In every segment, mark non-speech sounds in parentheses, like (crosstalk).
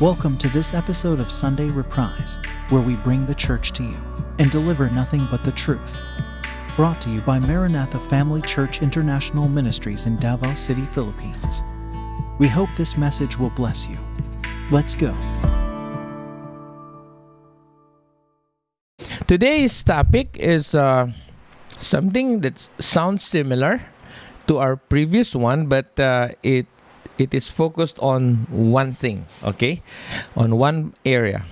Welcome to this episode of Sunday Reprise, where we bring the church to you and deliver nothing but the truth. Brought to you by Maranatha Family Church International Ministries in Davao City, Philippines. We hope this message will bless you. Let's go. Today's topic is uh, something that sounds similar to our previous one, but uh, it it is focused on one thing, okay, on one area.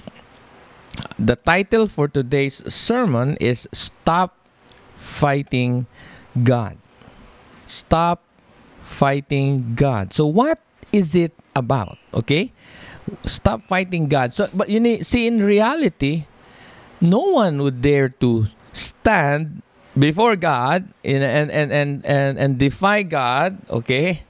The title for today's sermon is "Stop Fighting God." Stop fighting God. So, what is it about? Okay, stop fighting God. So, but you need see in reality no one would dare to stand before God and and and and and, and defy God, okay,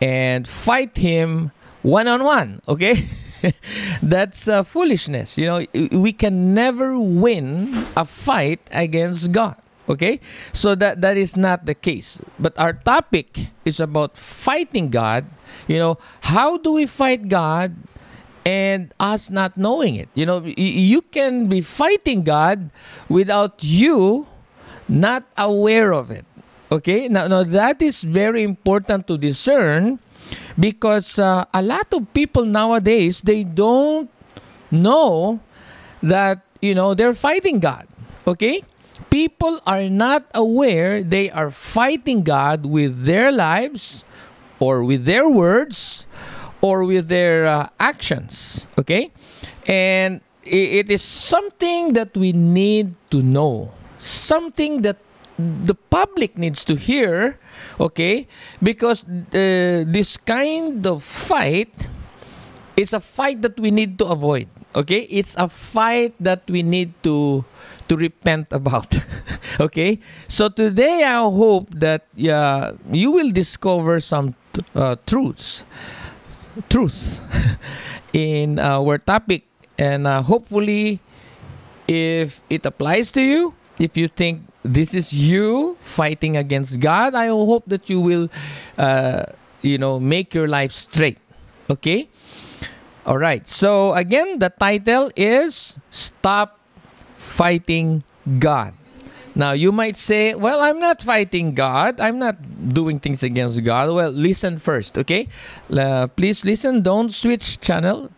and fight Him one on one, okay. (laughs) That's uh, foolishness. You know, we can never win a fight against God. Okay, so that that is not the case. But our topic is about fighting God. You know, how do we fight God? and us not knowing it. You know, you can be fighting God without you not aware of it. Okay, now, now that is very important to discern because uh, a lot of people nowadays they don't know that you know they're fighting God. Okay, people are not aware they are fighting God with their lives or with their words or with their uh, actions. Okay? And it is something that we need to know, something that the public needs to hear, okay? Because uh, this kind of fight is a fight that we need to avoid, okay? It's a fight that we need to to repent about. (laughs) okay? So today I hope that uh, you will discover some uh, truths truth (laughs) in our topic and uh, hopefully if it applies to you if you think this is you fighting against god i hope that you will uh, you know make your life straight okay all right so again the title is stop fighting god now, you might say, well, I'm not fighting God. I'm not doing things against God. Well, listen first, okay? Uh, please listen. Don't switch channel.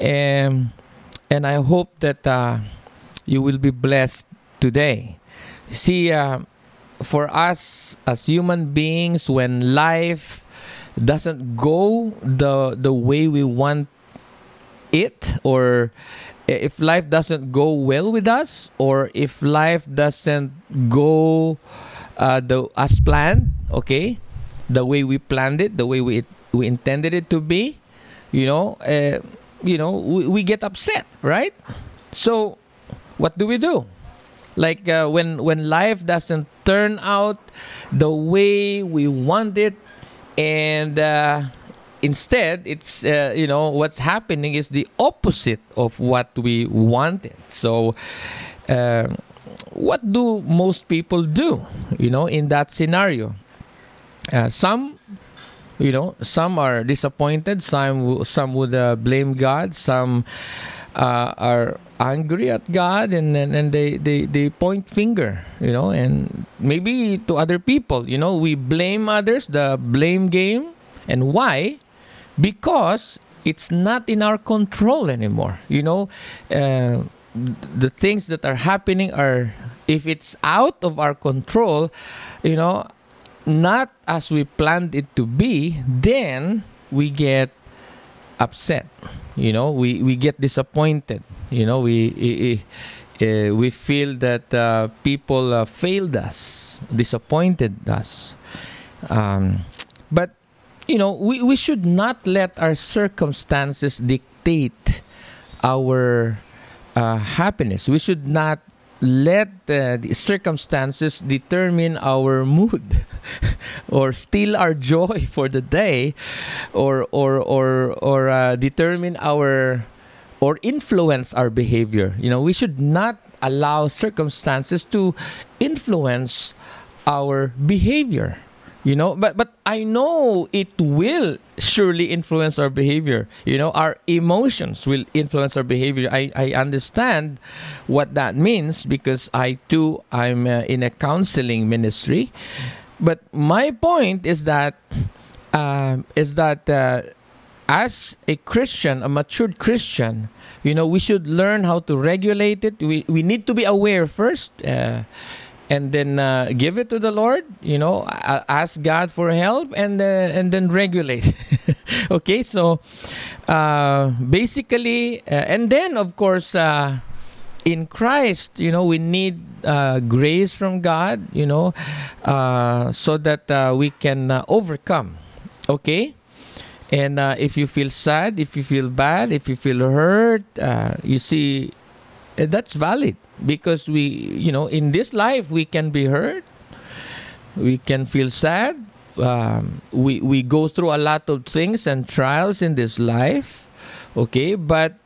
Um, and I hope that uh, you will be blessed today. See, uh, for us as human beings, when life doesn't go the the way we want it, or if life doesn't go well with us or if life doesn't go uh, the as planned okay the way we planned it the way we we intended it to be you know uh, you know we, we get upset right? So what do we do like uh, when when life doesn't turn out the way we want it and uh, instead it's uh, you know what's happening is the opposite of what we wanted. So uh, what do most people do you know in that scenario? Uh, some you know some are disappointed some some would uh, blame god some uh, are angry at god and, and and they, they they point finger you know and maybe to other people you know we blame others the blame game and why because it's not in our control anymore. You know, uh, the things that are happening are, if it's out of our control, you know, not as we planned it to be, then we get upset. You know, we, we get disappointed. You know, we. Uh, we feel that uh, people uh, failed us, disappointed us. Um, but you know, we, we should not let our circumstances dictate our uh, happiness. We should not let uh, the circumstances determine our mood (laughs) or steal our joy for the day or or or or uh, determine our or influence our behavior. You know we should not allow circumstances to influence our behavior you know but but i know it will surely influence our behavior. You know our emotions will influence our behavior. I i understand what that means because i too i'm uh, in a counseling ministry. But my point is that uh, is that uh, as a christian a matured christian you know we should learn how to regulate it. We we need to be aware first uh, and then uh, give it to the Lord. You know, ask God for help, and uh, and then regulate. (laughs) okay, so uh, basically, uh, and then of course. Uh, in Christ, you know, we need uh, grace from God, you know, so that we can overcome. Okay? And if you feel sad, if you feel bad, if you feel hurt, you see, that's valid because we you know in this life we can be hurt. We can feel sad. Um, we we go through a lot of things and trials in this life okay? But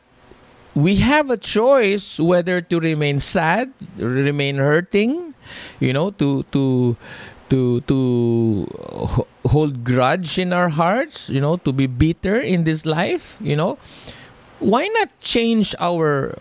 we have a choice whether to remain sad remain hurting you know to to to to hold grudge in our hearts you know to be bitter in this life you know? Why not change our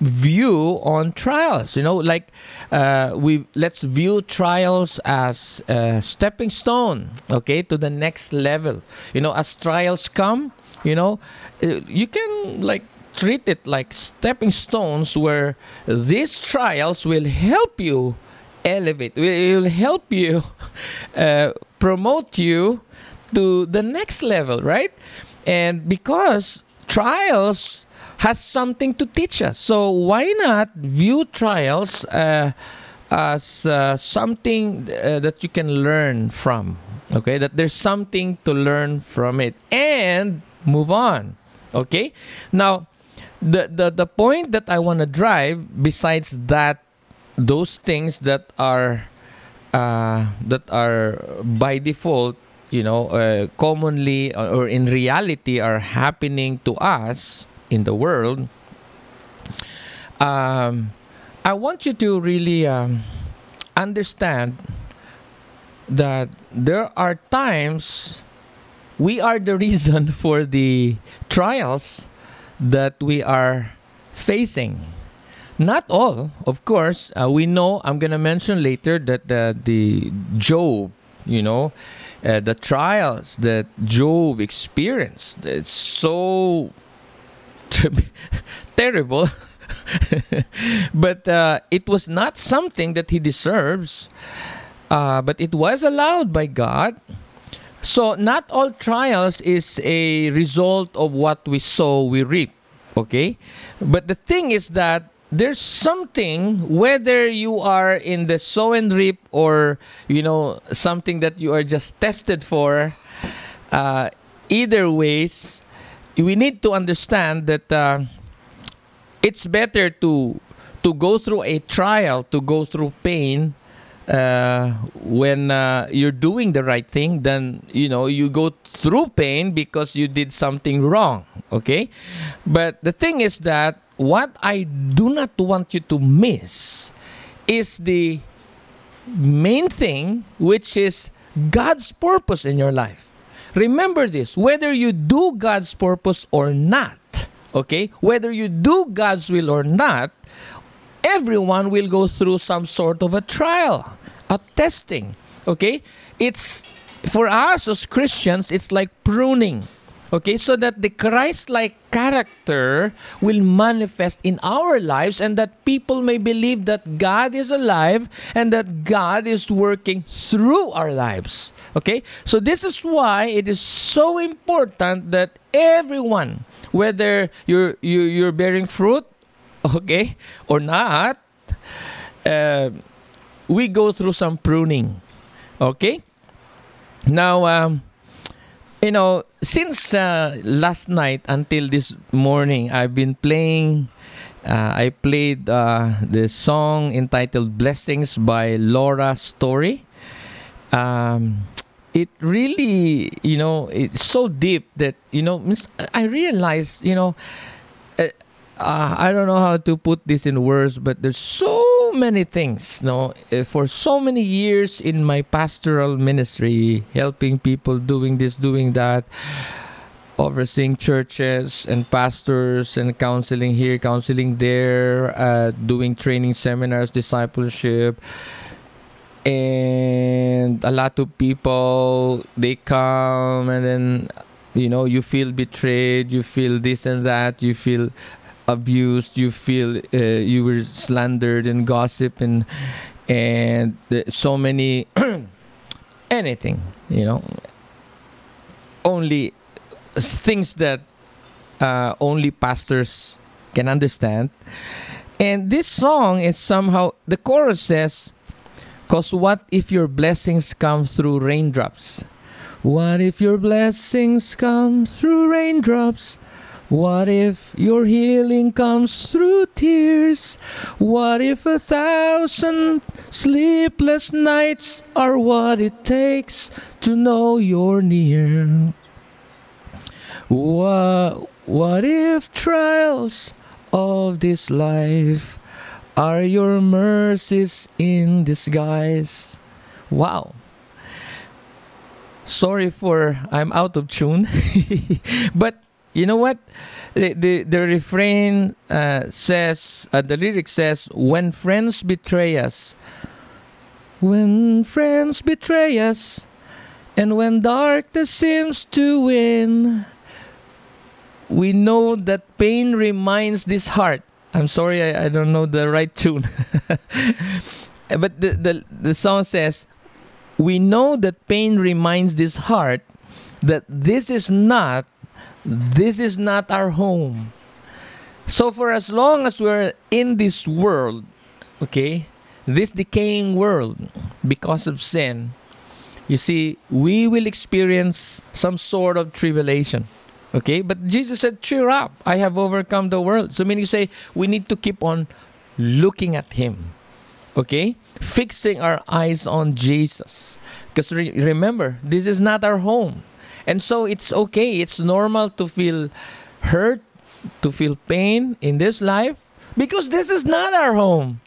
view on trials you know like uh, we let's view trials as a stepping stone okay to the next level. You know as trials come you know uh, you can like treat it like stepping stones where these trials will help you elevate will help you (laughs) uh, promote you to the next level right? And because trials has something to teach us. So why not view trials uh, as uh, something uh, that you can learn from? Okay, that there's something to learn from it and move on. Okay, now the the, the point that I want to drive, besides that, those things that are uh, that are by default you know, uh, commonly or in reality are happening to us in the world, um, I want you to really um, understand that there are times we are the (laughs) reason for the trials that we are facing. Not all, of course. Uh, we know, I'm going to mention later that the, the Job, you know, uh, the trials that Job experienced, it's so (laughs) terrible. (laughs) but uh, it was not something that he deserves, uh, but it was allowed by God. So, not all trials is a result of what we sow, we reap. Okay? But the thing is that there's something, whether you are in the sow and reap or, you know, something that you are just tested for, uh, either ways, we need to understand that uh, it's better to to go through a trial, to go through pain uh, when uh, you're doing the right thing than you know you go through pain because you did something wrong. Okay, but the thing is that what I do not want you to miss is the main thing, which is God's purpose in your life. Remember this whether you do God's purpose or not, okay, whether you do God's will or not, everyone will go through some sort of a trial, a testing, okay? It's for us as Christians, it's like pruning. Okay, so that the Christ like character will manifest in our lives and that people may believe that God is alive and that God is working through our lives. Okay, so this is why it is so important that everyone, whether you're, you, you're bearing fruit, (laughs) okay, or not, uh, we go through some pruning. Okay, now, um, you know, since uh, last night until this morning, I've been playing. Uh, I played uh, the song entitled "Blessings" by Laura Story. Um, it really, you know, it's so deep that you know. I realized, you know, uh, I don't know how to put this in words, but there's so many things. No, uh, for so many years in my pastoral ministry, helping people doing this, doing that, overseeing churches and pastors and counseling here, counseling there, uh, doing training seminars, discipleship. And a lot of people they come and then you know you feel betrayed, you feel this and that, you feel abused, you feel uh, you were slandered and gossip and and so many (clears throat) anything, you know. Only things that uh, only pastors can understand. And this song is somehow the chorus says, "Cause what if your blessings come through raindrops? What if your blessings come through raindrops?" What if your healing comes through tears? What if a thousand sleepless nights are what it takes to know you're near? What, what if trials of this life are your mercies in disguise? Wow. Sorry for I'm out of tune. (laughs) but you know what? The, the, the refrain uh, says, uh, the lyric says, when friends betray us, when friends betray us, and when darkness seems to win, we know that pain reminds this heart. I'm sorry, I, I don't know the right tune. (laughs) but the, the, the song says, We know that pain reminds this heart that this is not, this is not our home. So for as long as we're in this world, okay, this decaying world because of sin, you see, we will experience some sort of tribulation. Okay, but Jesus said, Cheer up, I have overcome the world. So, meaning say, we need to keep on looking at Him. Okay, fixing our eyes on Jesus. Because re- remember, this is not our home. And so, it's okay, it's normal to feel hurt, to feel pain in this life, because this is not our home.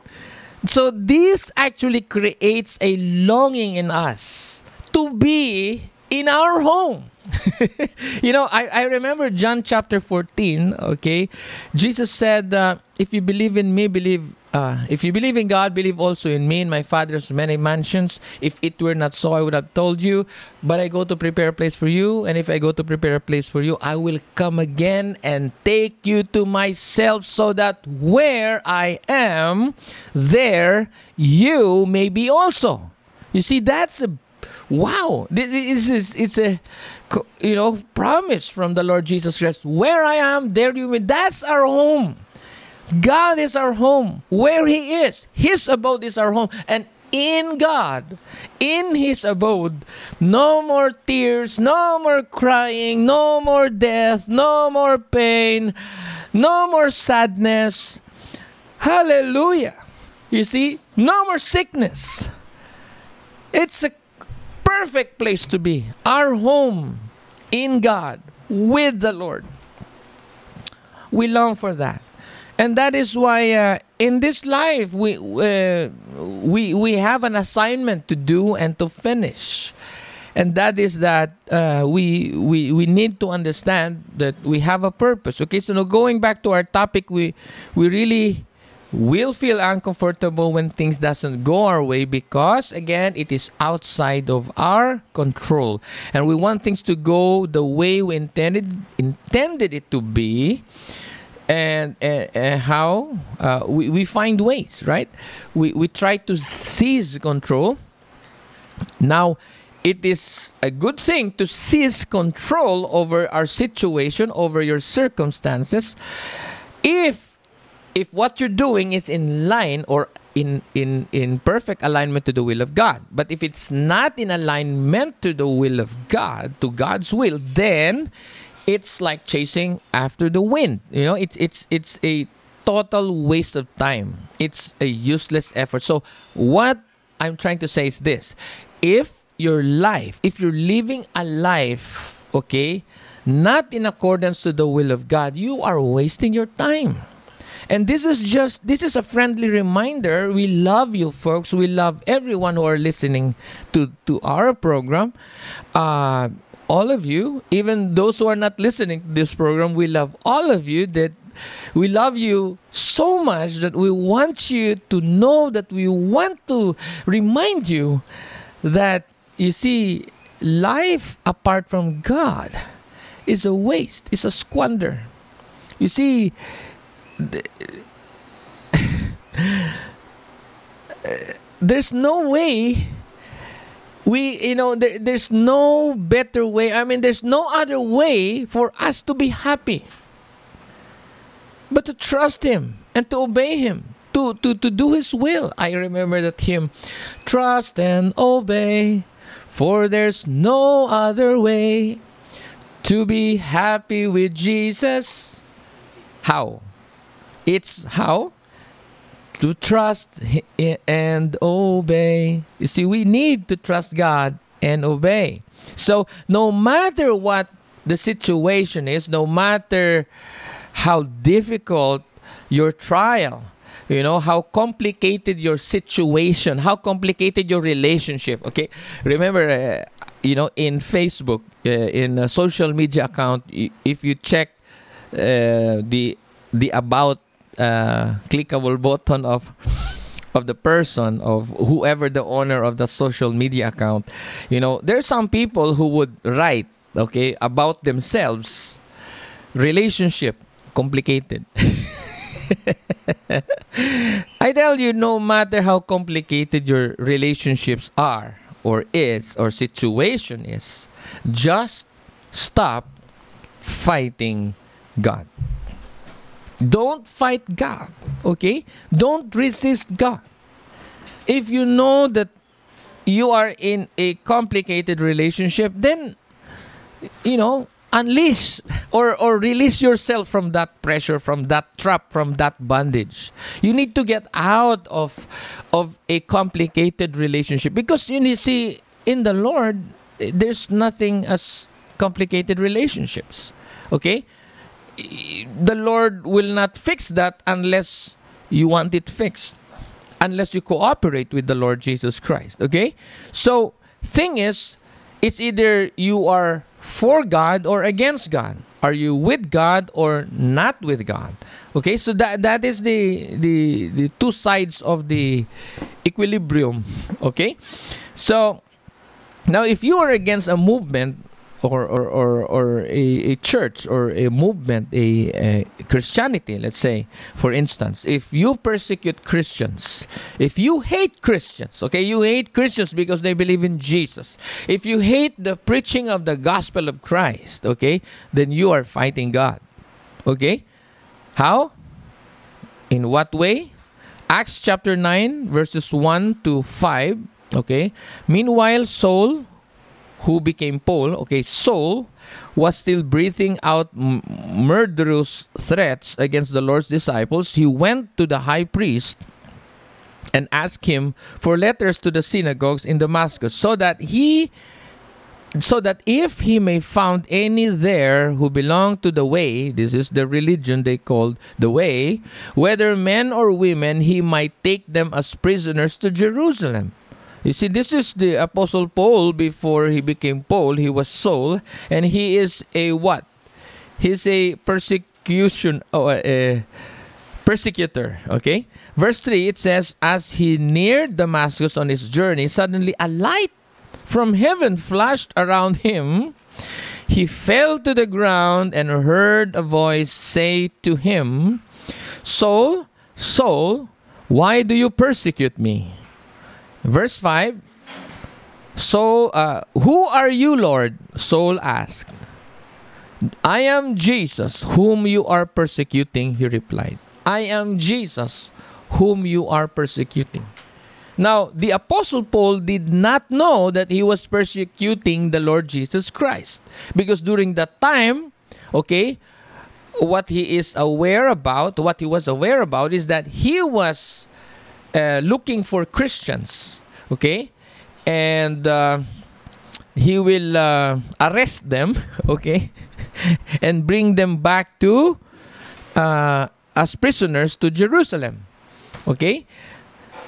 So, this actually creates a longing in us to be in our home. (laughs) you know, I, I remember John chapter 14, okay? Jesus said, uh, if you believe in me, believe, uh, if you believe in God, believe also in me. In my Father's many mansions. If it were not so, I would have told you. But I go to prepare a place for you. And if I go to prepare a place for you, I will come again and take you to myself so that where I am, there you may be also. You see, that's a wow. This is, it's a you know, promise from the Lord Jesus Christ. Where I am, there you may. That's our home. God is our home. Where He is, His abode is our home. And in God, in His abode, no more tears, no more crying, no more death, no more pain, no more sadness. Hallelujah. You see, no more sickness. It's a perfect place to be. Our home in God with the Lord. We long for that. And that is why uh, in this life we uh, we we have an assignment to do and to finish. And that is that uh, we, we we need to understand that we have a purpose. Okay, so now going back to our topic, we we really will feel uncomfortable when things doesn't go our way because again it is outside of our control and we want things to go the way we intended intended it to be and, and, and how uh, we, we find ways right? We, we try to seize control. Now it is a good thing to seize control over our situation over your circumstances. If if what you're doing is in line or in in in perfect alignment to the will of God. But if it's not in alignment to the will of God, to God's will, then it's like chasing after the wind. You know, it's it's it's a total waste of time. It's a useless effort. So what I'm trying to say is this. If your life, if you're living a life, okay, not in accordance to the will of God, you are wasting your time. And this is just this is a friendly reminder. We love you folks. We love everyone who are listening to to our program. Uh, all of you, even those who are not listening to this program, we love all of you that we love you so much that we want you to know that we want to remind you that you see life apart from God is a waste, it's a squander. You see, (laughs) there's no way we you know there, there's no better way i mean there's no other way for us to be happy. But to trust him and to obey him to to, to do his will. I remember that hymn trust and obey for there's no other way to be happy with jesus. How? It's how to trust and obey. You see, we need to trust God and obey. So, no matter what the situation is, no matter how difficult your trial, you know, how complicated your situation, how complicated your relationship. Okay, remember, uh, you know, in Facebook, uh, in a social media account, if you check uh, the the about uh, clickable button of of the person of whoever the owner of the social media account. You know there's some people who would write okay about themselves. Relationship complicated. (laughs) I tell you no matter how complicated your relationships are or is or situation is just stop fighting god don't fight God, okay? Don't resist God. If you know that you are in a complicated relationship, then, you know, unleash or, or release yourself from that pressure, from that trap, from that bondage. You need to get out of, of a complicated relationship because you see, in the Lord, eh, there's nothing as complicated relationships. Okay? The Lord will not fix that unless you want it fixed, unless you cooperate with the Lord Jesus Christ. Okay? So, thing is, it's either you are for God or against God. Are you with God or not with God? Okay, so that that is the the the two sides of the equilibrium. Okay, so now if you are against a movement, or or, or, or a, a church or a movement, a, a, Christianity, let's say, for instance, if you persecute Christians, if you hate Christians, okay, you hate Christians because they believe in Jesus. If you hate the preaching of the gospel of Christ, okay, then you are fighting God. Okay? How? In what way? Acts chapter 9, verses 1 to 5. Okay. Meanwhile, Saul who became Paul, okay, Saul was still breathing out murderous threats against the Lord's disciples, he went to the high priest and asked him for letters to the synagogues in Damascus so that he so that if he may found any there who belong to the way this is the religion they called the way whether men or women he might take them as prisoners to Jerusalem you see, this is the Apostle Paul before he became Paul. He was Saul, and he is a what? He's a persecution, oh, uh, a persecutor. Okay. Verse three it says, as he neared Damascus on his journey, suddenly a light from heaven flashed around him. He fell to the ground and heard a voice say to him, Saul, Saul, why do you persecute me? Verse 5 So, uh, who are you, Lord? Saul asked. I am Jesus, whom you are persecuting, he replied. I am Jesus, whom you are persecuting. Now, the Apostle Paul did not know that he was persecuting the Lord Jesus Christ. Because during that time, okay, what he is aware about, what he was aware about is that he was uh, looking for Christians, okay, and uh, he will uh, arrest them, (laughs) okay, (laughs) and bring them back to uh, as prisoners to Jerusalem. Okay?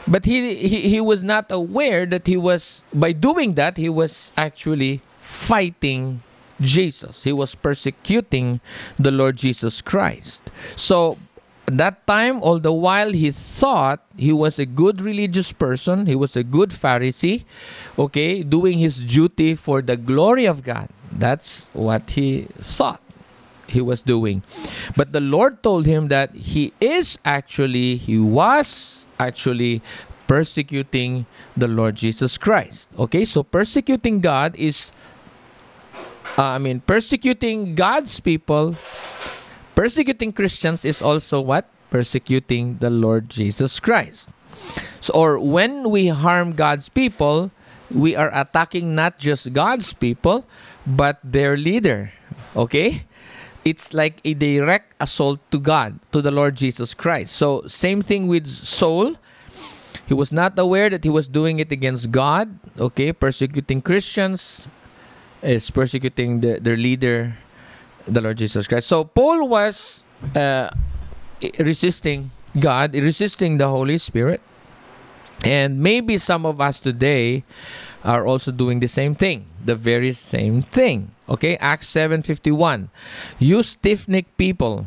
But he, he, he was not aware that he was, by doing that, he was actually fighting Jesus. He was persecuting the Lord Jesus Christ. So, that time, all the while he thought he was a good religious person, he was a good Pharisee, okay, doing his duty for the glory of God. That's what he thought he was doing. But the Lord told him that he is actually, he was actually persecuting the Lord Jesus Christ. Okay, so persecuting God is, uh, I mean, persecuting God's people, persecuting Christians is also what? Persecuting the Lord Jesus Christ. So, or when we harm God's people, we are attacking not just God's people, but their leader. Okay? It's like a direct assault to God, to the Lord Jesus Christ. So, same thing with Saul. He was not aware that he was doing it against God. Okay? Persecuting Christians is persecuting the, their leader, the Lord Jesus Christ. So, Paul was uh, resisting God, resisting the Holy Spirit. And maybe some of us today are also doing the same thing, the very same thing. Okay, Acts 7:51. You stiff-necked people,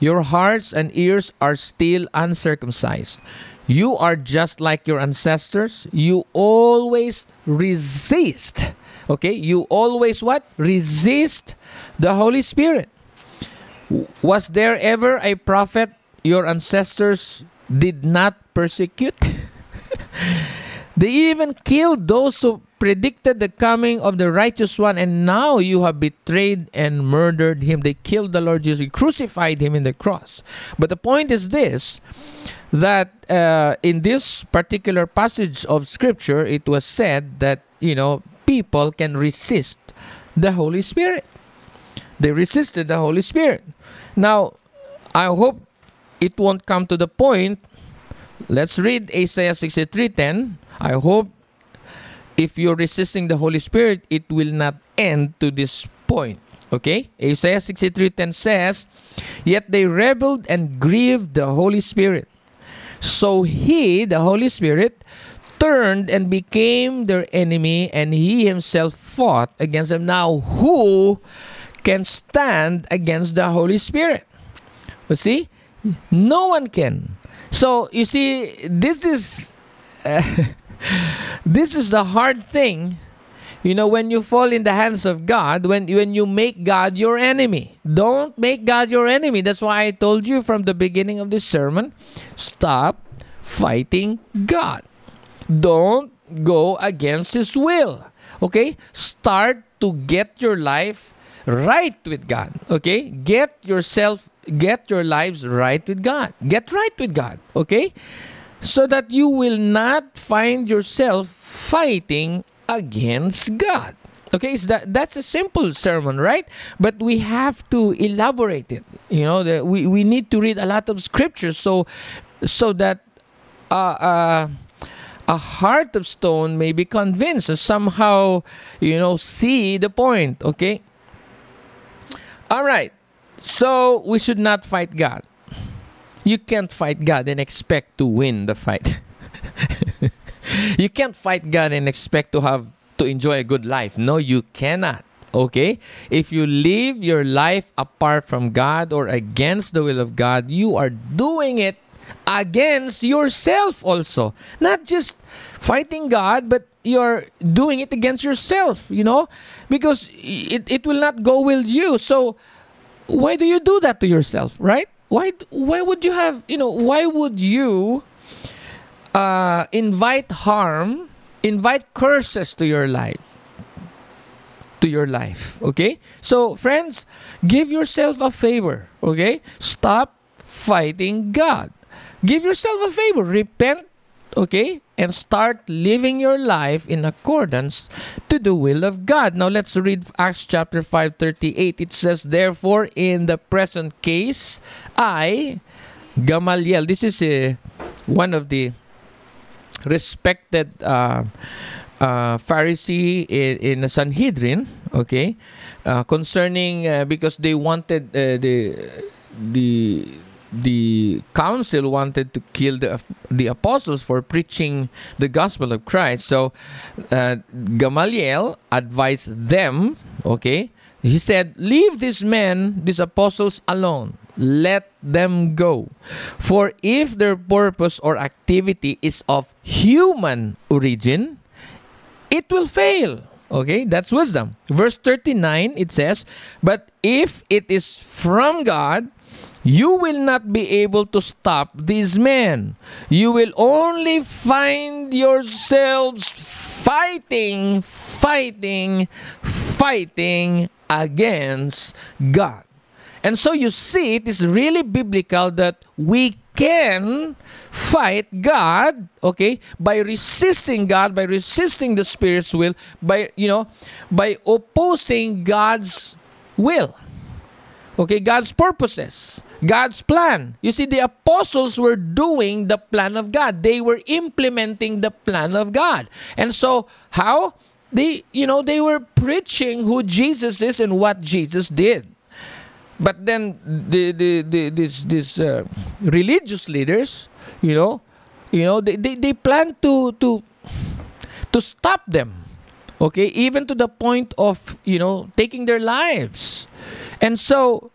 your hearts and ears are still uncircumcised. You are just like your ancestors. You always resist. Okay, you always what? Resist the Holy Spirit. Was there ever a prophet your ancestors did not persecute? (laughs) They even killed those who predicted the coming of the righteous one, and now you have betrayed and murdered him. They killed the Lord Jesus, crucified him in the cross. But the point is this that uh, in this particular passage of scripture, it was said that, you know, people can resist the Holy Spirit. They resisted the Holy Spirit. Now, I hope it won't come to the point. Let's read Isaiah 63:10 I hope if you're resisting the Holy Spirit, it will not end to this point. Okay? Isaiah 63:10 says, Yet they rebelled and grieved the Holy Spirit. So he, the Holy Spirit, turned and became their enemy, and he himself fought against them. Now, who can stand against the Holy Spirit? But see? No one can. So, you see, this is. (laughs) This is the hard thing you know when you fall in the hands of god when when you make god your enemy don't make god your enemy that's why i told you from the beginning of this sermon stop fighting god don't go against his will. Okay? Start to get your life right with god. Okay? Get yourself get your lives right with god. Get right with god. Okay? So that you will not find yourself fighting against God. Okay, is that that's a simple sermon, right? But we have to elaborate it. You know, the, we we need to read a lot of scriptures so so that uh, uh, a heart of stone may be convinced and somehow you know see the point. Okay. All right. So we should not fight God. You can't fight God and expect to win the fight. (laughs) you can't fight God and expect to have to enjoy a good life. No, you cannot. Okay? If you live your life apart from God or against the will of God, you are doing it against yourself also. Not just fighting God, but you're doing it against yourself, you know? Because it, it will not go with you. So why do you do that to yourself, right? why why would you have you know why would you uh, invite harm invite curses to your life to your life okay so friends give yourself a favor okay stop fighting god give yourself a favor repent okay and start living your life in accordance to the will of God. Now let's read Acts chapter 5:38. It says, "Therefore in the present case, I Gamaliel, this is a, one of the respected uh, uh, Pharisee in, in the Sanhedrin, okay, uh, concerning uh, because they wanted uh, the the the council wanted to kill the the apostles for preaching the gospel of Christ. So uh, Gamaliel advised them. Okay, he said, "Leave these men, these apostles, alone." let them go. For if their purpose or activity is of human origin, it will fail. Okay, that's wisdom. Verse 39 it says, But if it is from God, you will not be able to stop these men. You will only find yourselves fighting, fighting, fighting against God. And so you see, it is really biblical that we can fight God, okay, by resisting God, by resisting the Spirit's will, by, you know, by opposing God's will. Okay, God's purposes, God's plan. You see, the apostles were doing the plan of God. They were implementing the plan of God. And so, how? They, you know, they were preaching who Jesus is and what Jesus did. But then the the, the this uh, religious leaders, you know, you know, they, they, they plan to to to stop them. Okay, even to the point of you know taking their lives. And so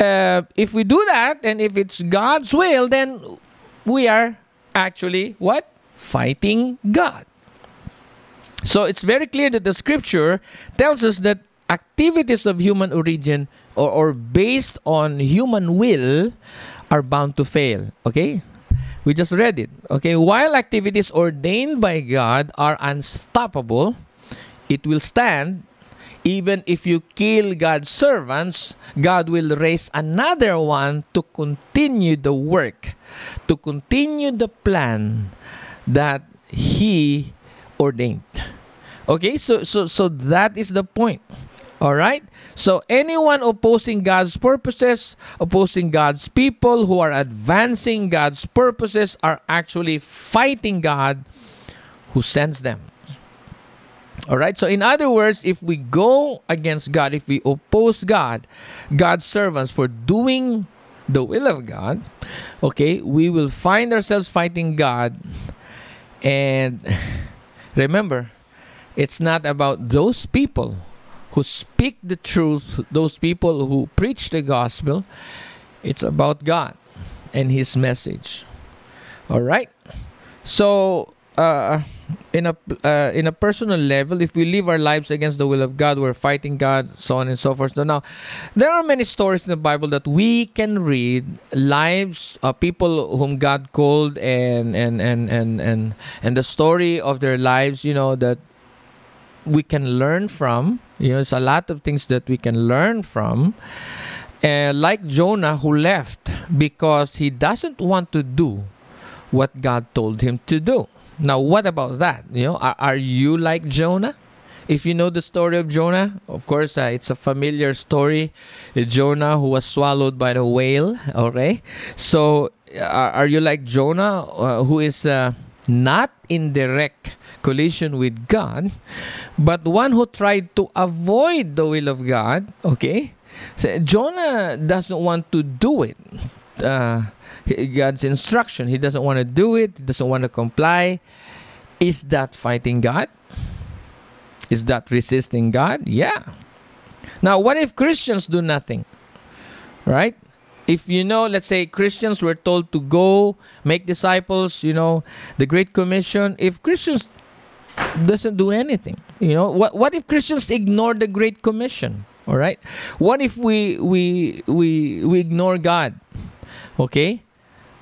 uh, if we do that and if it's God's will, then we are actually what? Fighting God. So it's very clear that the scripture tells us that activities of human origin or, or based on human will are bound to fail. Okay? We just read it. Okay? While activities ordained by God are unstoppable, it will stand. Even if you kill God's servants, God will raise another one to continue the work, to continue the plan that He ordained. Okay, so so so that is the point. All right? So, anyone opposing God's purposes, opposing God's people who are advancing God's purposes, are actually fighting God who sends them. All right? So, in other words, if we go against God, if we oppose God, God's servants for doing the will of God, okay, we will find ourselves fighting God. And (laughs) remember, it's not about those people who speak the truth, those people who preach the gospel, it's about God and His message. All right. So, uh, in a uh, in a personal level, if we live our lives against the will of God, we're fighting God, so on and so forth. So now, there are many stories in the Bible that we can read lives of people whom God called, and and and and and and the story of their lives. You know that we can learn from. You know, there's a lot of things that we can learn from. Uh, like Jonah, who left because he doesn't want to do what God told him to do. Now, what about that? You know, are, are you like Jonah? If you know the story of Jonah, of course, uh, it's a familiar story. Jonah who was swallowed by the whale. Okay, so are, are you like Jonah, uh, who is uh, not in direct collision with God, but one who tried to avoid the will of God, okay? So Jonah doesn't want to do it. Uh, God's instruction. He doesn't want to do it. He doesn't want to comply. Is that fighting God? Is that resisting God? Yeah. Now, what if Christians do nothing? Right? If you know, let's say Christians were told to go make disciples, you know, the Great Commission. If Christians doesn't do anything. You know, what what if Christians ignore the Great Commission? All right, what if we we we we ignore God? Okay,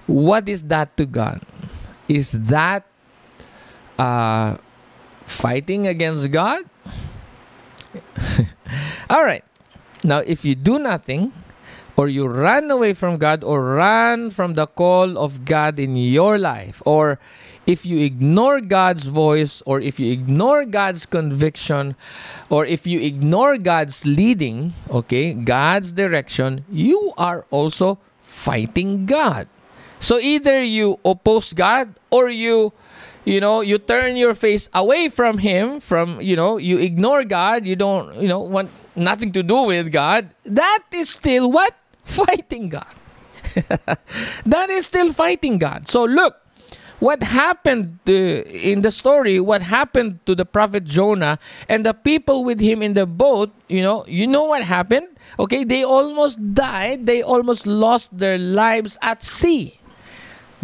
what is that to God? Is that uh, fighting against God? (laughs) All right. Now, if you do nothing, or you run away from God, or run from the call of God in your life, or if you ignore God's voice or if you ignore God's conviction or if you ignore God's leading, okay, God's direction, you are also fighting God. So either you oppose God or you you know, you turn your face away from him from, you know, you ignore God, you don't, you know, want nothing to do with God. That is still what? (laughs) Fighting God. (laughs) that is still fighting God. So look, what happened uh, in the story, what happened to the prophet Jonah and the people with him in the boat, you know, you know what happened? Okay, they almost died, they almost lost their lives at sea.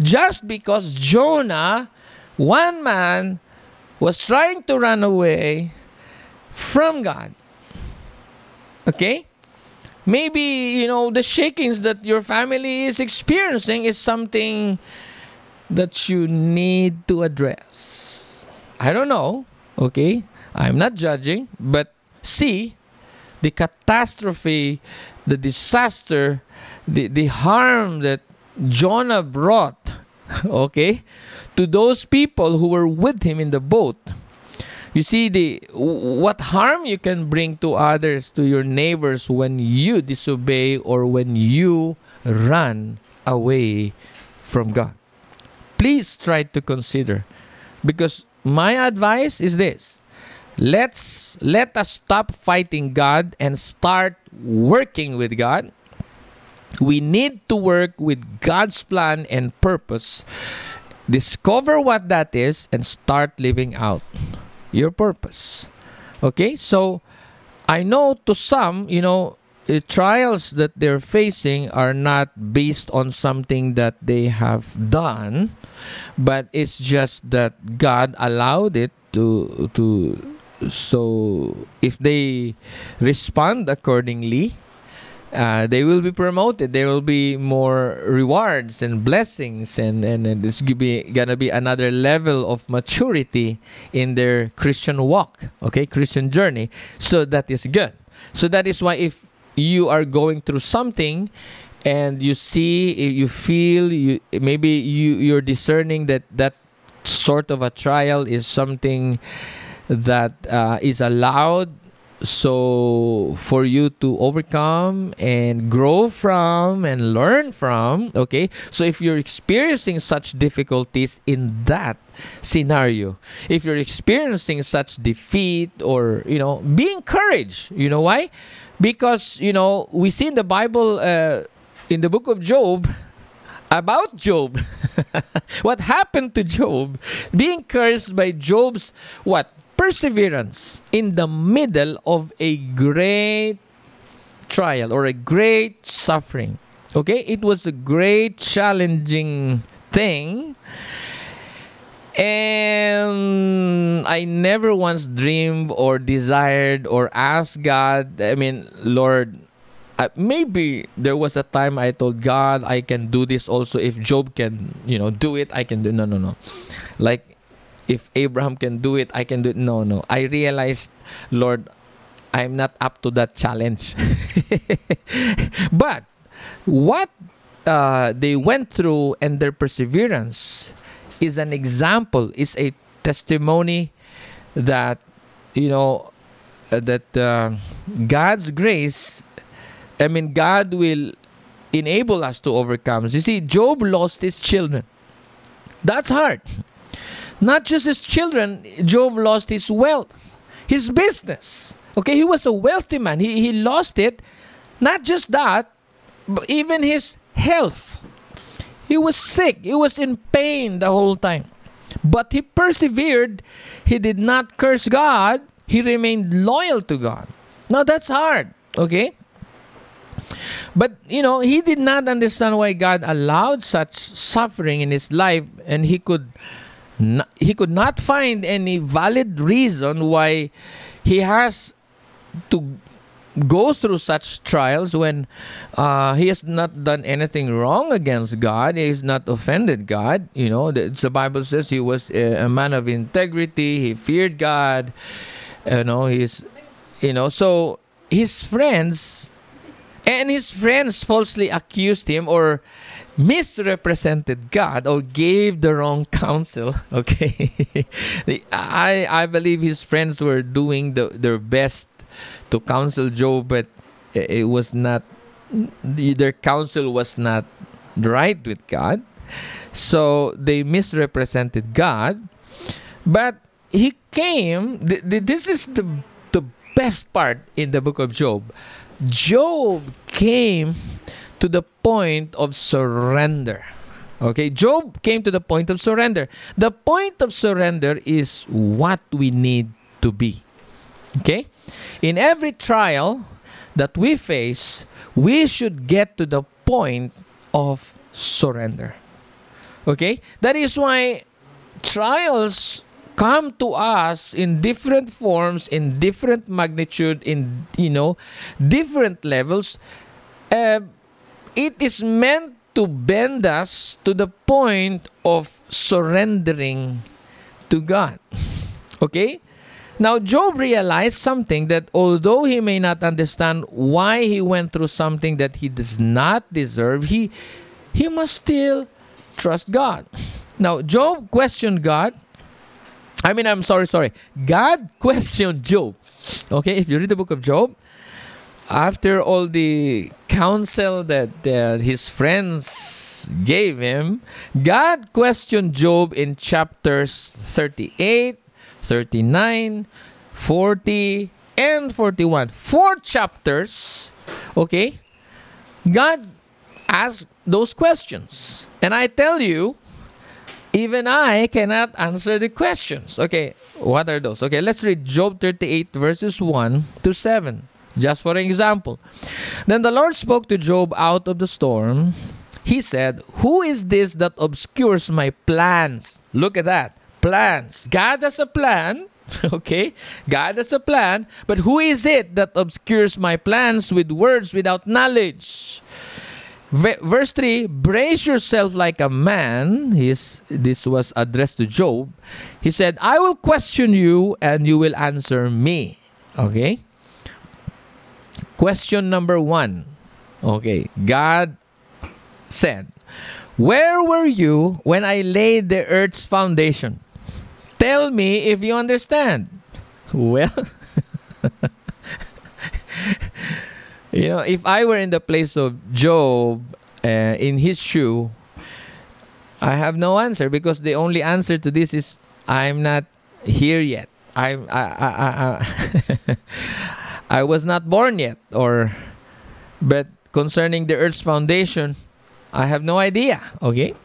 Just because Jonah, one man, was trying to run away from God. Okay? Maybe, you know, the shakings that your family is experiencing is something that you need to address. I don't know, okay? I'm not judging, but see the catastrophe, the disaster, the, the harm that Jonah brought, (laughs) okay, to those people who were with him in the boat. You see the what harm you can bring to others, to your neighbors when you disobey or when you run away from God. Please try to consider because my advice is this. Let's let us stop fighting god and start working with god we need to work with god's plan and purpose. Discover what that is and start living out your purpose. Okay? So i know to some you know the trials that they're facing are not based on something that they have done, but it's just that God allowed it to to so if they respond accordingly uh, they will be promoted. There will be more rewards and blessings and and, and it's gonna be, gonna be another level of maturity in their christian walk okay? Christian journey. So that is good. So that is why if you are going through something and you see you feel you maybe you you're discerning that that sort of a trial is something that uh, is allowed so for you to overcome and grow from and learn from okay so if you're experiencing such difficulties in that scenario if you're experiencing such defeat or you know be encouraged you know why because, you know, we see in the Bible, uh, in the book of Job, about Job. (laughs) what happened to Job? Being cursed by Job's what? Perseverance in the middle of a great trial or a great suffering. Okay? It was a great challenging thing and I never once dreamed or desired or asked God, I mean, Lord, uh, maybe there was a time I told God I can do this also. If Job can, you know, do it, I can do. No, no, no. Like if Abraham can do it, I can do it. No, no. I realized, Lord, I'm not up to that challenge. (laughs) but what uh, they went through and their perseverance is an example, is a testimony that, you know, uh, that uh, God's grace, I mean, God will enable us to overcome. You see, Job lost his children. That's hard. Not just his children, Job lost his wealth, his business. Okay, he was a wealthy man. He, he lost it. Not just that, but even his health. He was sick. He was in pain the whole time. But he persevered. He did not curse God. He remained loyal to God. Now that's hard, okay? But you know, he did not understand why God allowed such suffering in his life and he could he could not find any valid reason why he has to go through such trials when uh, he has not done anything wrong against God. He has not offended God. You know, the, the Bible says he was a, a, man of integrity. He feared God. You know, he's, you know, so his friends and his friends falsely accused him or misrepresented God or gave the wrong counsel. (laughs) Okay, I I believe his friends were doing the, their best to counsel Job, but it was not, their counsel was not right with God. So they misrepresented God. But he came, th- th- this is the, the best part in the book of Job. Job came to the point of surrender. Okay, Job came to the point of surrender. The point of surrender is what we need to be. Okay? In every trial that we face, we should get to the point of surrender. Okay? That is why trials come to us in different forms, in different magnitude, in you know, different levels. Uh, it is meant to bend us to the point of surrendering to God. (laughs) Okay? Now, Job realized something that although he may not understand why he went through something that he does not deserve, he, he must still trust God. (laughs) Now, Job questioned God. I mean, I'm sorry, sorry. God (laughs) questioned Job. Okay, if you read the book of Job, after all the counsel that uh, his friends gave him, God questioned Job in chapters 38, 39, 40, and 41. Four chapters, okay? God asked those questions. And I tell you, even I cannot answer the questions. Okay, what are those? Okay, let's read Job 38, verses 1 to 7. Just for example. Then the Lord spoke to Job out of the storm. He said, Who is this that obscures my plans? Look at that. Plans. God has a plan. (laughs) Okay? God has a plan. But who is it that obscures my plans with words without knowledge? verse 3 brace yourself like a man His, this was addressed to job he said i will question you and you will answer me okay Question number one. Okay, God said, Where were you when I laid the earth's foundation? Tell me if you understand. Well, (laughs) you know, if I were in the place of Job uh, in his shoe, I have no answer because the only answer to this is I'm not here yet. I'm I I, I, (laughs) I was not born yet, or but concerning the earth's foundation, I have no idea. Okay.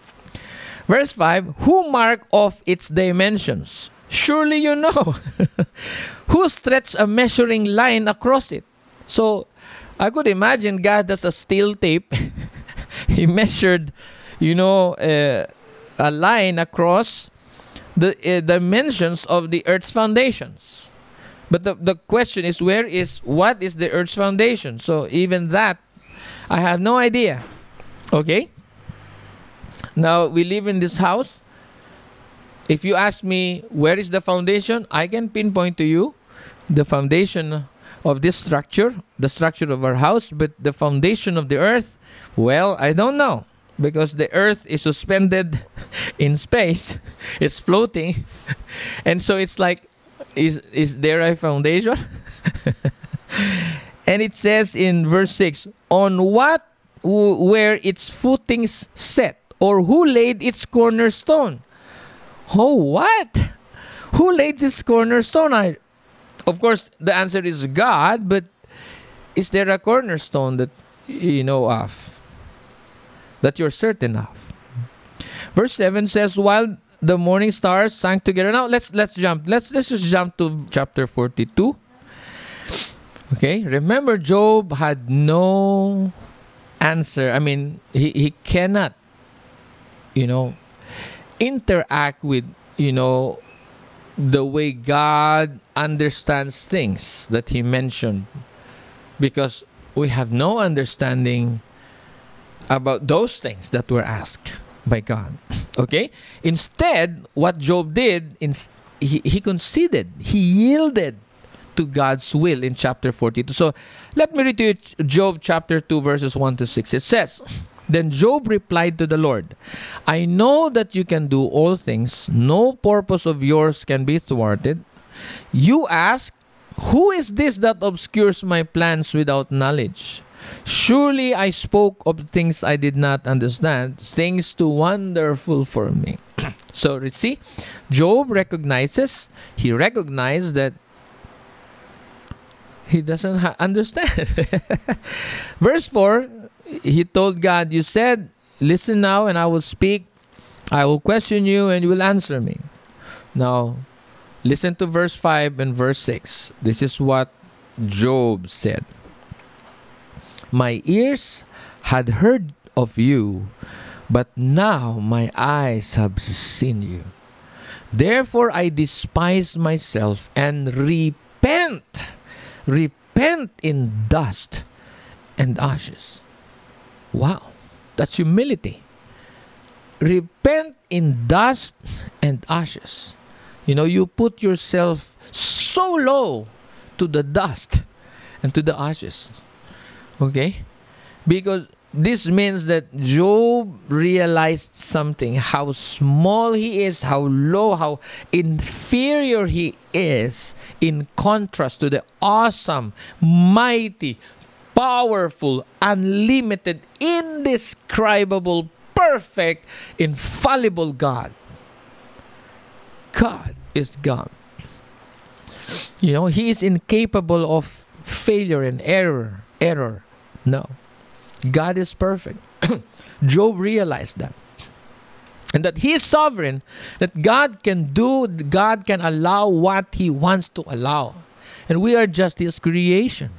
Verse 5 Who mark off its dimensions? Surely you know. (laughs) Who stretched a measuring line across it? So I could imagine God does a steel tape. (laughs) he measured, you know, uh, a line across the uh, dimensions of the earth's foundations. But the, the question is where is what is the earth's foundation? So even that I have no idea. Okay? Now we live in this house. If you ask me where is the foundation, I can pinpoint to you the foundation of this structure, the structure of our house, but the foundation of the earth, well, I don't know because the earth is suspended (laughs) in space, (laughs) it's floating. (laughs) and so it's like is is there a foundation? and it says in verse 6 on what where its footings set or who laid its cornerstone? Oh what? Who laid this cornerstone? I, of course the answer is god but is there a cornerstone that you know of? That you're certain of? Verse 7 says while the morning stars sang together. Now let's let's jump. Let's let's just jump to chapter 42. Okay, remember Job had no answer. I mean, he, he cannot, you know, interact with, you know, the way God understands things that he mentioned because we have no understanding about those things that were asked by God. (laughs) Okay? Instead, what Job did, he, he conceded, he yielded to God's will in chapter 42. So let me read to you Job chapter 2, verses 1 to 6. It says, Then Job replied to the Lord, I know that you can do all things, no purpose of yours can be thwarted. You ask, Who is this that obscures my plans without knowledge? Surely I spoke of things I did not understand, things too wonderful for me. (clears throat) so see, Job recognizes, he recognized that he doesn't ha- understand. (laughs) Verse 4, he told God, You said, Listen now, and I will speak. I will question you, and you will answer me. Now, listen to verse 5 and verse 6. This is what Job said My ears had heard of you, but now my eyes have seen you. Therefore I despise myself and repent, repent in dust and ashes. Wow, that's humility. Repent in dust and ashes. You know, you put yourself so low to the dust and to the ashes. Okay? Because this means that Job realized something how small he is, how low, how inferior he is in contrast to the awesome, mighty, powerful, unlimited, indescribable, perfect, infallible God. God is God. You know, He is incapable of failure and error. Error. No. God is perfect. (clears throat) Job realized that. And that He is sovereign, that God can do, God can allow what He wants to allow. And we are just His creation.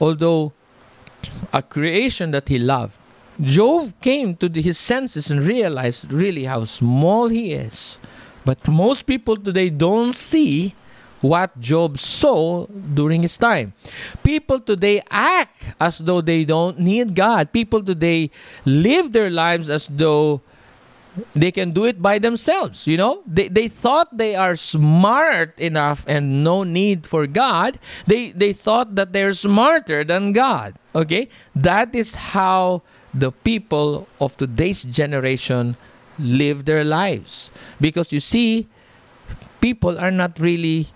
Although a creation that He loved. Job came to the, his senses and realized really how small he is. But most people today don't see what Job saw during his time. People today act as though they don't need God. People today live their lives as though they can do it by themselves you know they, they thought they are smart enough and no need for god they they thought that they're smarter than god okay that is how the people of today's generation live their lives because you see people are not really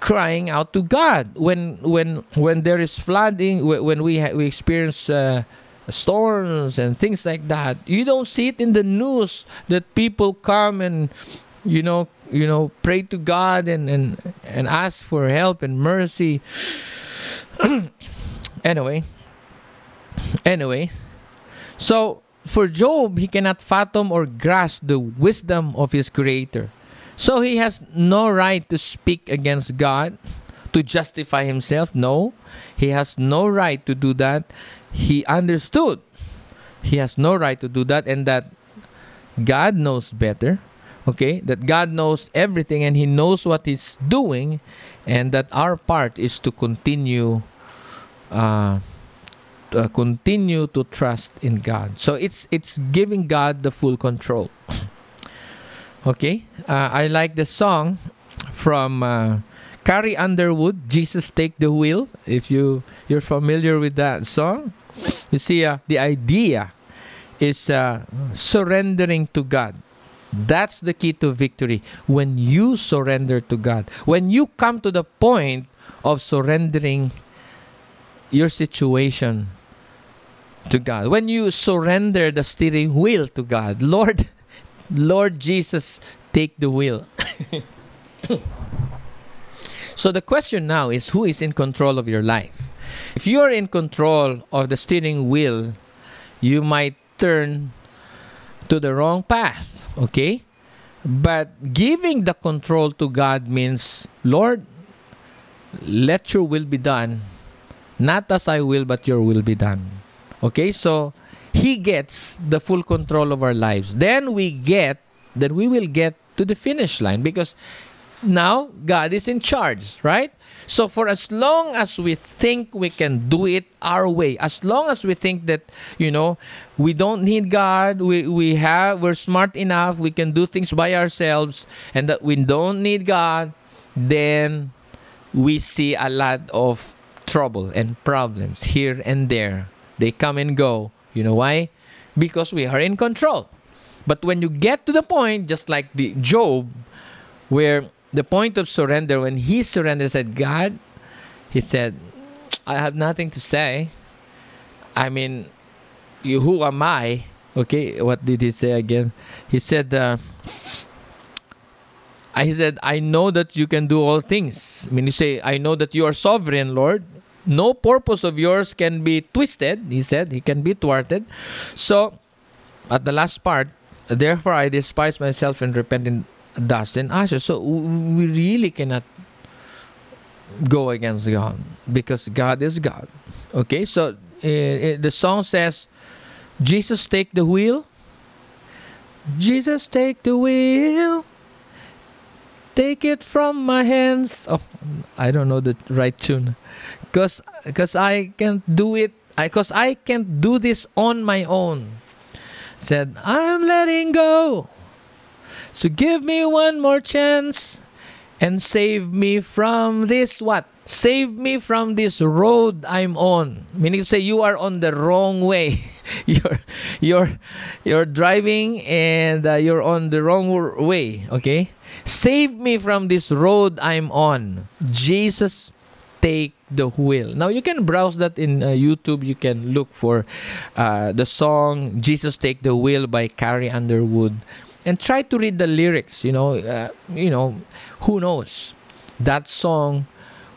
crying out to God. When when when there is flooding when we ha- we experience uh, storms and things like that you don't see it in the news that people come and you know you know pray to God and and and ask for help and mercy. (clears throat) Anyway. Anyway. So for Job he cannot fathom or grasp the wisdom of his creator so he has no right to speak against God, to justify himself. No, he has no right to do that. He understood he has no right to do that, and that God knows better. Okay, that God knows everything and He knows what He's doing, and that our part is to continue. Uh, uh, continue to trust in God. So it's it's giving God the full control. Okay, uh, I like the song from uh, Carrie Underwood, "Jesus Take the Wheel." If you you're familiar with that song, you see uh, the idea is uh, surrendering to God. That's the key to victory. When you surrender to God, when you come to the point of surrendering your situation to God, when you surrender the steering wheel to God, (laughs) Lord. Lord Jesus, take the wheel. (laughs) so the question now is who is in control of your life? If you are in control of the steering wheel, you might turn to the wrong path, okay? But giving the control to God means, Lord, let your will be done. Not as I will, but your will be done. Okay, so he gets the full control of our lives. Then we get, then we will get to the finish line because now God is in charge, right? So for as long as we think we can do it our way, as long as we think that, you know, we don't need God, we, we have we're smart enough, we can do things by ourselves, and that we don't need God, then we see a lot of trouble and problems here and there. They come and go. You know why? Because we are in control. But when you get to the point, just like the Job, where the point of surrender, when he surrendered, said, God, he said, I have nothing to say. I mean, you, who am I? Okay, what did he say again? He said, uh, he said, I know that you can do all things. I mean, you say, I know that you are sovereign, Lord. No purpose of yours can be twisted, he said. He can be thwarted. So, at the last part, therefore I despise myself and repent in dust and ashes. So, we really cannot go against God because God is God. Okay, so uh, the song says, Jesus take the wheel. Jesus take the wheel. Take it from my hands. Oh, I don't know the right tune. Cause, cause I can't do it. I, cause I can't do this on my own. Said, I'm letting go. So give me one more chance and save me from this what? Save me from this road I'm on. Meaning to say you are on the wrong way. (laughs) you're you're you're driving and uh, you're on the wrong way, okay? Save me from this road I'm on. Jesus take the wheel. Now you can browse that in uh, YouTube. You can look for uh, the song "Jesus Take the Wheel" by Carrie Underwood and try to read the lyrics you know uh, you know who knows that song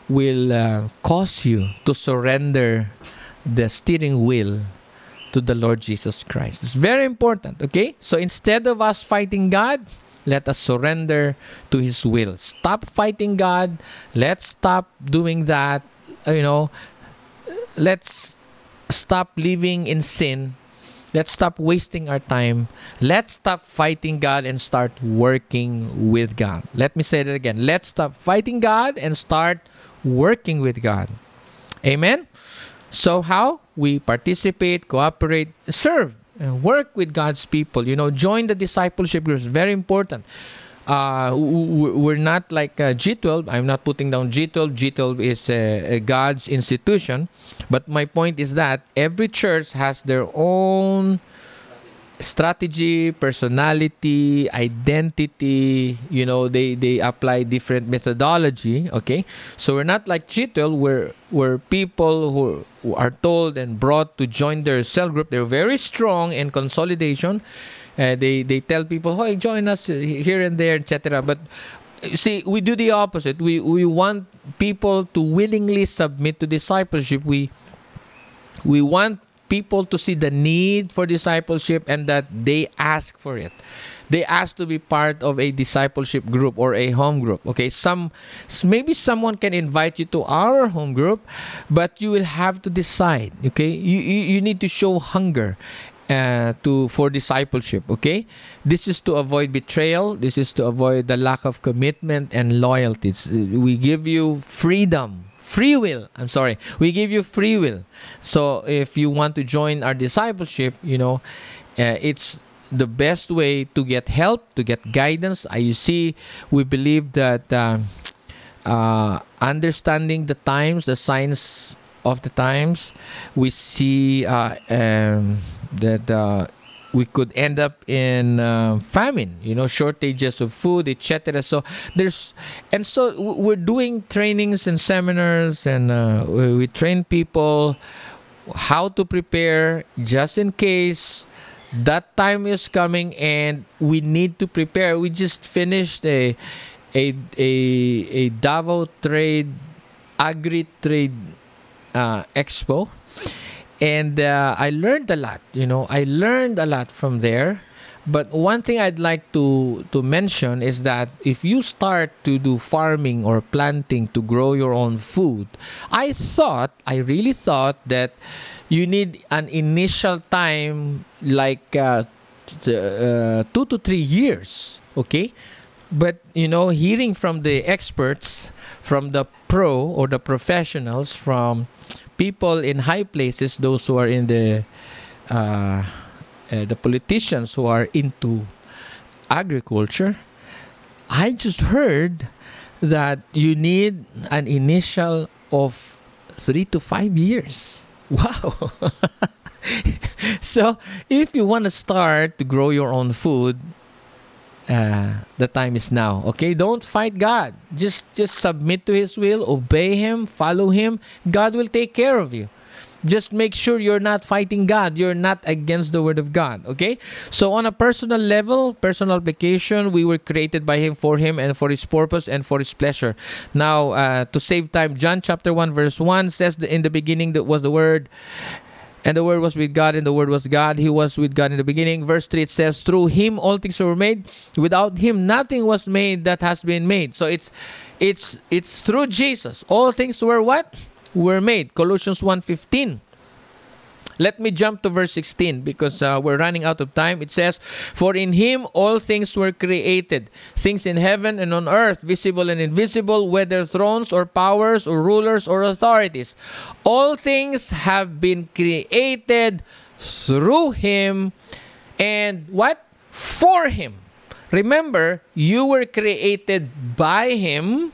will uh, cause you to surrender the steering wheel to the Lord Jesus Christ. It's very important, okay? So instead of us fighting God, let us surrender to His will. Stop fighting God. Let's stop doing that. Uh, you know, let's stop living in sin Let's stop wasting our time. Let's stop fighting God and start working with God. Let me say that again. Let's stop fighting God and start working with God. Amen? So, how? We participate, cooperate, serve, and work with God's people. You know, join the discipleship groups. Very important uh, we're not like uh, G12. I'm not putting down G12. G12 is a God's institution. But my point is that every church has their own strategy, personality, identity. You know, they they apply different methodology. Okay, so we're not like G12, where where people who, who are told and brought to join their cell group. They're very strong in consolidation uh, they they tell people, "Hey, join us here and there, etc." But see, we do the opposite. We we want people to willingly submit to discipleship. We we want people to see the need for discipleship and that they ask for it. They ask to be part of a discipleship group or a home group. Okay some maybe someone can invite you to our home group but you will have to decide okay? You, you, you need to show hunger uh, to for discipleship okay? This is to avoid betrayal. This is to avoid the lack of commitment and uh, we give you freedom free will. I'm sorry. We give you free will. So if you want to join our discipleship you know uh, it's the best way to get help to get guidance. Uh, you see we believe that uh, uh, understanding the times the signs of the times we see uh, um, that uh, we could end up in uh, famine you know shortages of food etc so there's and so we're doing trainings and seminars and uh, we train people how to prepare just in case that time is coming and we need to prepare. We just finished a a a, a davao trade agri trade uh, expo and uh, I learned a lot. You know, I learned a lot from there. But one thing I'd like to to mention is that if you start to do farming or planting to grow your own food, I thought, I really thought that you need an initial time like uh, uh, two to three years. Okay, but you know, hearing from the experts, from the pro or the professionals, from people in high places, those who are in the uh, uh, the politicians who are into agriculture, I just heard that you need an initial of three to five years. (laughs) Wow. (laughs) so if you want to start to grow your own food, uh, the time is now okay don't fight god just just submit to his will obey him follow him god will take care of you Just make sure you're not fighting God. You're not against the Word of God. Okay? So, on a personal level, personal application, we were created by Him for Him and for His purpose and for His pleasure. Now, uh, to save time, John chapter 1, verse 1 says that in the beginning that was the Word. And the Word was with God, and the Word was God. He was with God in the beginning. Verse 3 it says, Through Him all things were made. Without Him nothing was made that has been made. So it's it's it's through Jesus. All things were what? Were made. Colossians 1.15. Let me jump to verse 16 because uh, we're running out of time. It says, For in him all things were created, things in heaven and on earth, visible and invisible, whether thrones or powers or rulers or authorities. All things have been created through him and what? For him. Remember, you were created by him,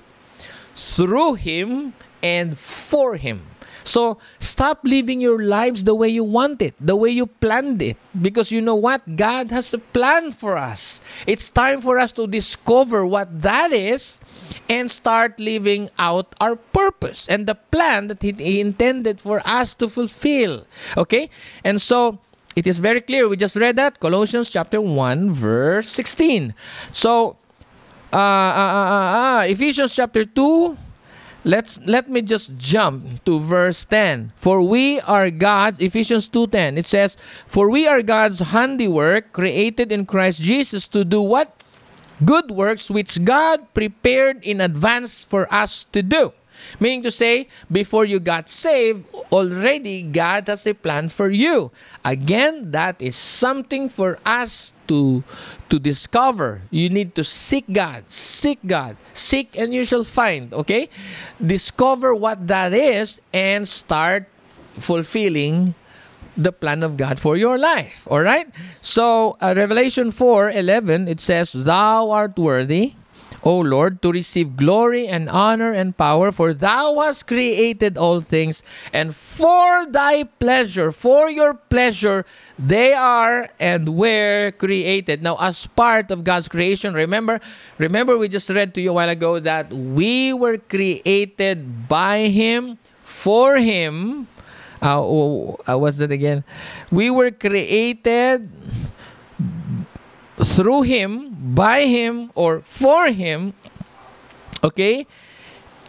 through him, and for him. So stop living your lives the way you want it, the way you planned it. Because you know what? God has a plan for us. It's time for us to discover what that is and start living out our purpose and the plan that He intended for us to fulfill. Okay? And so it is very clear. We just read that Colossians chapter 1, verse 16. So, uh, uh, uh, uh, uh Ephesians chapter 2, let's let me just jump to verse 10 for we are god's ephesians 2.10 it says for we are god's handiwork created in christ jesus to do what? Good works which god prepared in advance for us to do. Meaning to say, before you got saved, already God has a plan for you. Again, that is something for us to to discover. You need to seek God. Seek God. Seek and you shall find. Okay? Discover what that is and start fulfilling the plan of God for your life. All right? So, uh, Revelation 4 11, it says, Thou art worthy O Lord, to receive glory and honor and power, for thou hast created all things, and for thy pleasure, for your pleasure, they are and were created. Now, as part of God's creation, remember, remember we just read to you a while ago that we were created by Him, for Him. Uh, oh, uh, what's that again? We were created through him, by him, or for him. Okay?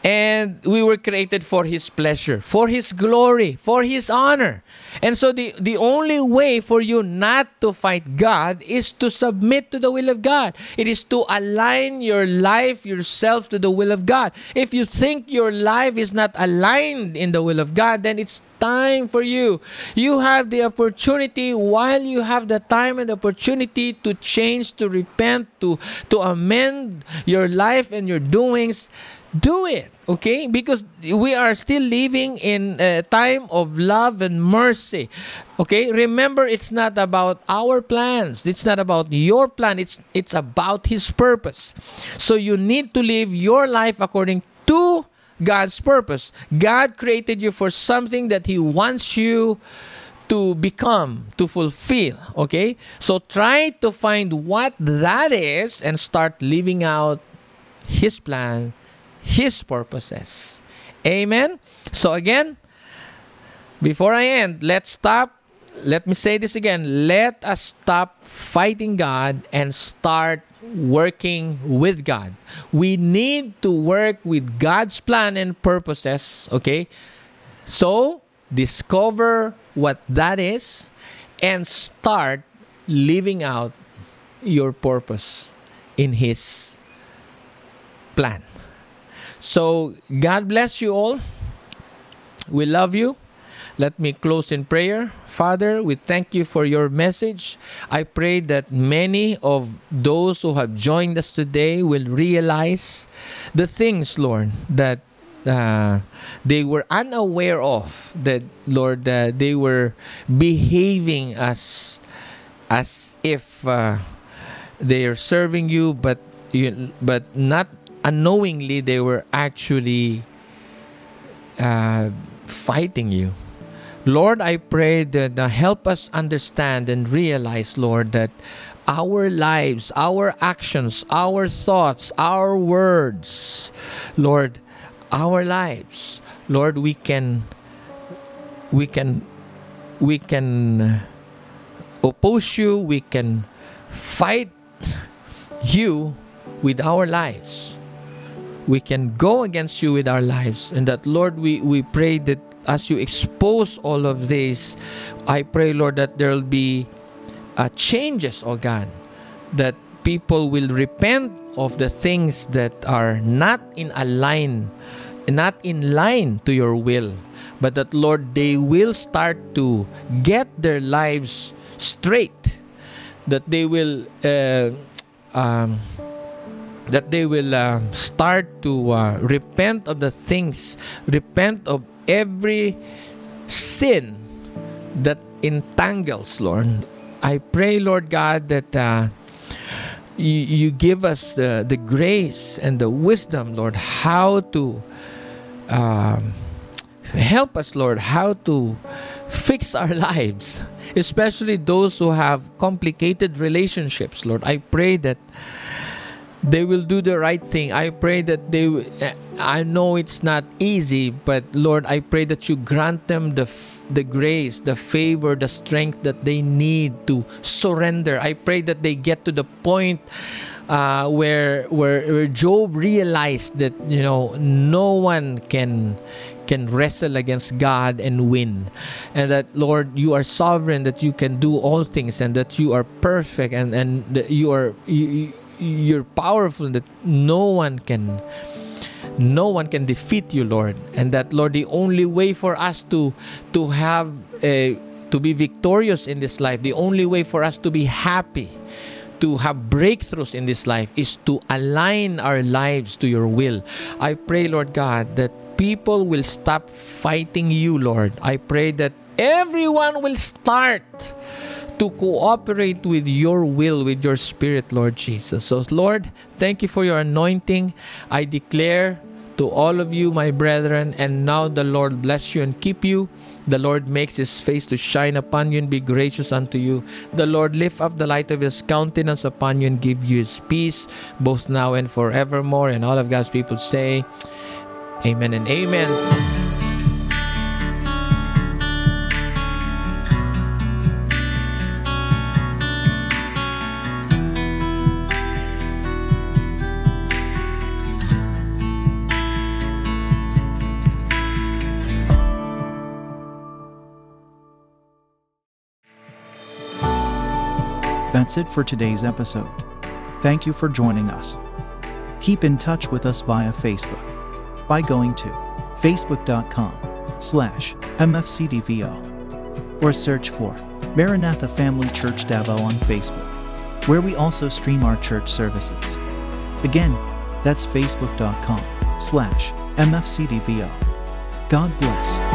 And we were created for his pleasure, for his glory, for his honor. And so the, the only way for you not to fight God is to submit to the will of God. It is to align your life, yourself to the will of God. If you think your life is not aligned in the will of God, then it's time for you. You have the opportunity while you have the time and opportunity to change, to repent, to, to amend your life and your doings do it okay? Because we are still living in a time of love and mercy okay? Remember it's not about our plans. It's not about your plan. It's it's about his purpose. So you need to live your life according to God's purpose. God created you for something that he wants you to become, to fulfill. Okay? So try to find what that is and start living out His plan his purposes. Amen. So again, before I end, let's stop. Let me say this again. Let us stop fighting God and start working with God. We need to work with God's plan and purposes, okay? So, discover what that is and start living out your purpose in His plan. So, God bless you all. We love you. Let me close in prayer. Father, we thank you for your message. I pray that many of those who have joined us today will realize the things, Lord, that uh, they were unaware of. That, Lord, uh, they were behaving as as if uh, they are serving you, but you, but not unknowingly they were actually uh, fighting you. Lord, I pray that uh, help us understand and realize, Lord, that our lives, our actions, our thoughts, our words, Lord, our lives, Lord, we can we can we can oppose you, we can fight you with our lives. We can go against you with our lives. And that, Lord, we, we pray that as you expose all of this, I pray, Lord, that there will be uh, changes, oh God, that people will repent of the things that are not in a line, not in line to your will, but that Lord, they will start to get their lives straight, that they will. Uh, um, that they will uh, start to uh, repent of the things, repent of every sin that entangles, Lord. I pray, Lord God, that uh, you, you give us the, the grace and the wisdom, Lord, how to um, help us, Lord, how to fix our (laughs) lives, especially those who have complicated relationships, Lord. I pray that they will do the right thing. I pray that they. I know it's not easy, but Lord, I pray that you grant them the the grace, the favor, the strength that they need to surrender. I pray that they get to the point uh, where, where where Job realized that you know no one can can wrestle against God and win. And that, Lord, you are sovereign, that you can do all things, and that you are perfect, and, and you are. You, you're powerful that no one can no one can defeat you lord. And that lord the only way for us to to have a to be victorious in this life the only way for us to be happy to have breakthroughs in this life is to align our lives to your will. I pray lord god that people will stop fighting you lord. I pray that everyone will start to cooperate with your will, with your spirit, Lord Jesus. So, Lord, thank you for your anointing. I declare to all of you, my brethren, and now the Lord bless you and keep you. The Lord makes his face to shine upon you and be gracious unto you. The Lord lift up the light of his countenance upon you and give you his peace, both now and forevermore. And all of God's people say, Amen and Amen. That's it for today's episode. Thank you for joining us. Keep in touch with us via Facebook by going to facebook.com slash mfcdvo or search for Maranatha Family Church Davao on Facebook, where we also stream our church services. Again, that's facebook.com slash mfcdvo. God bless.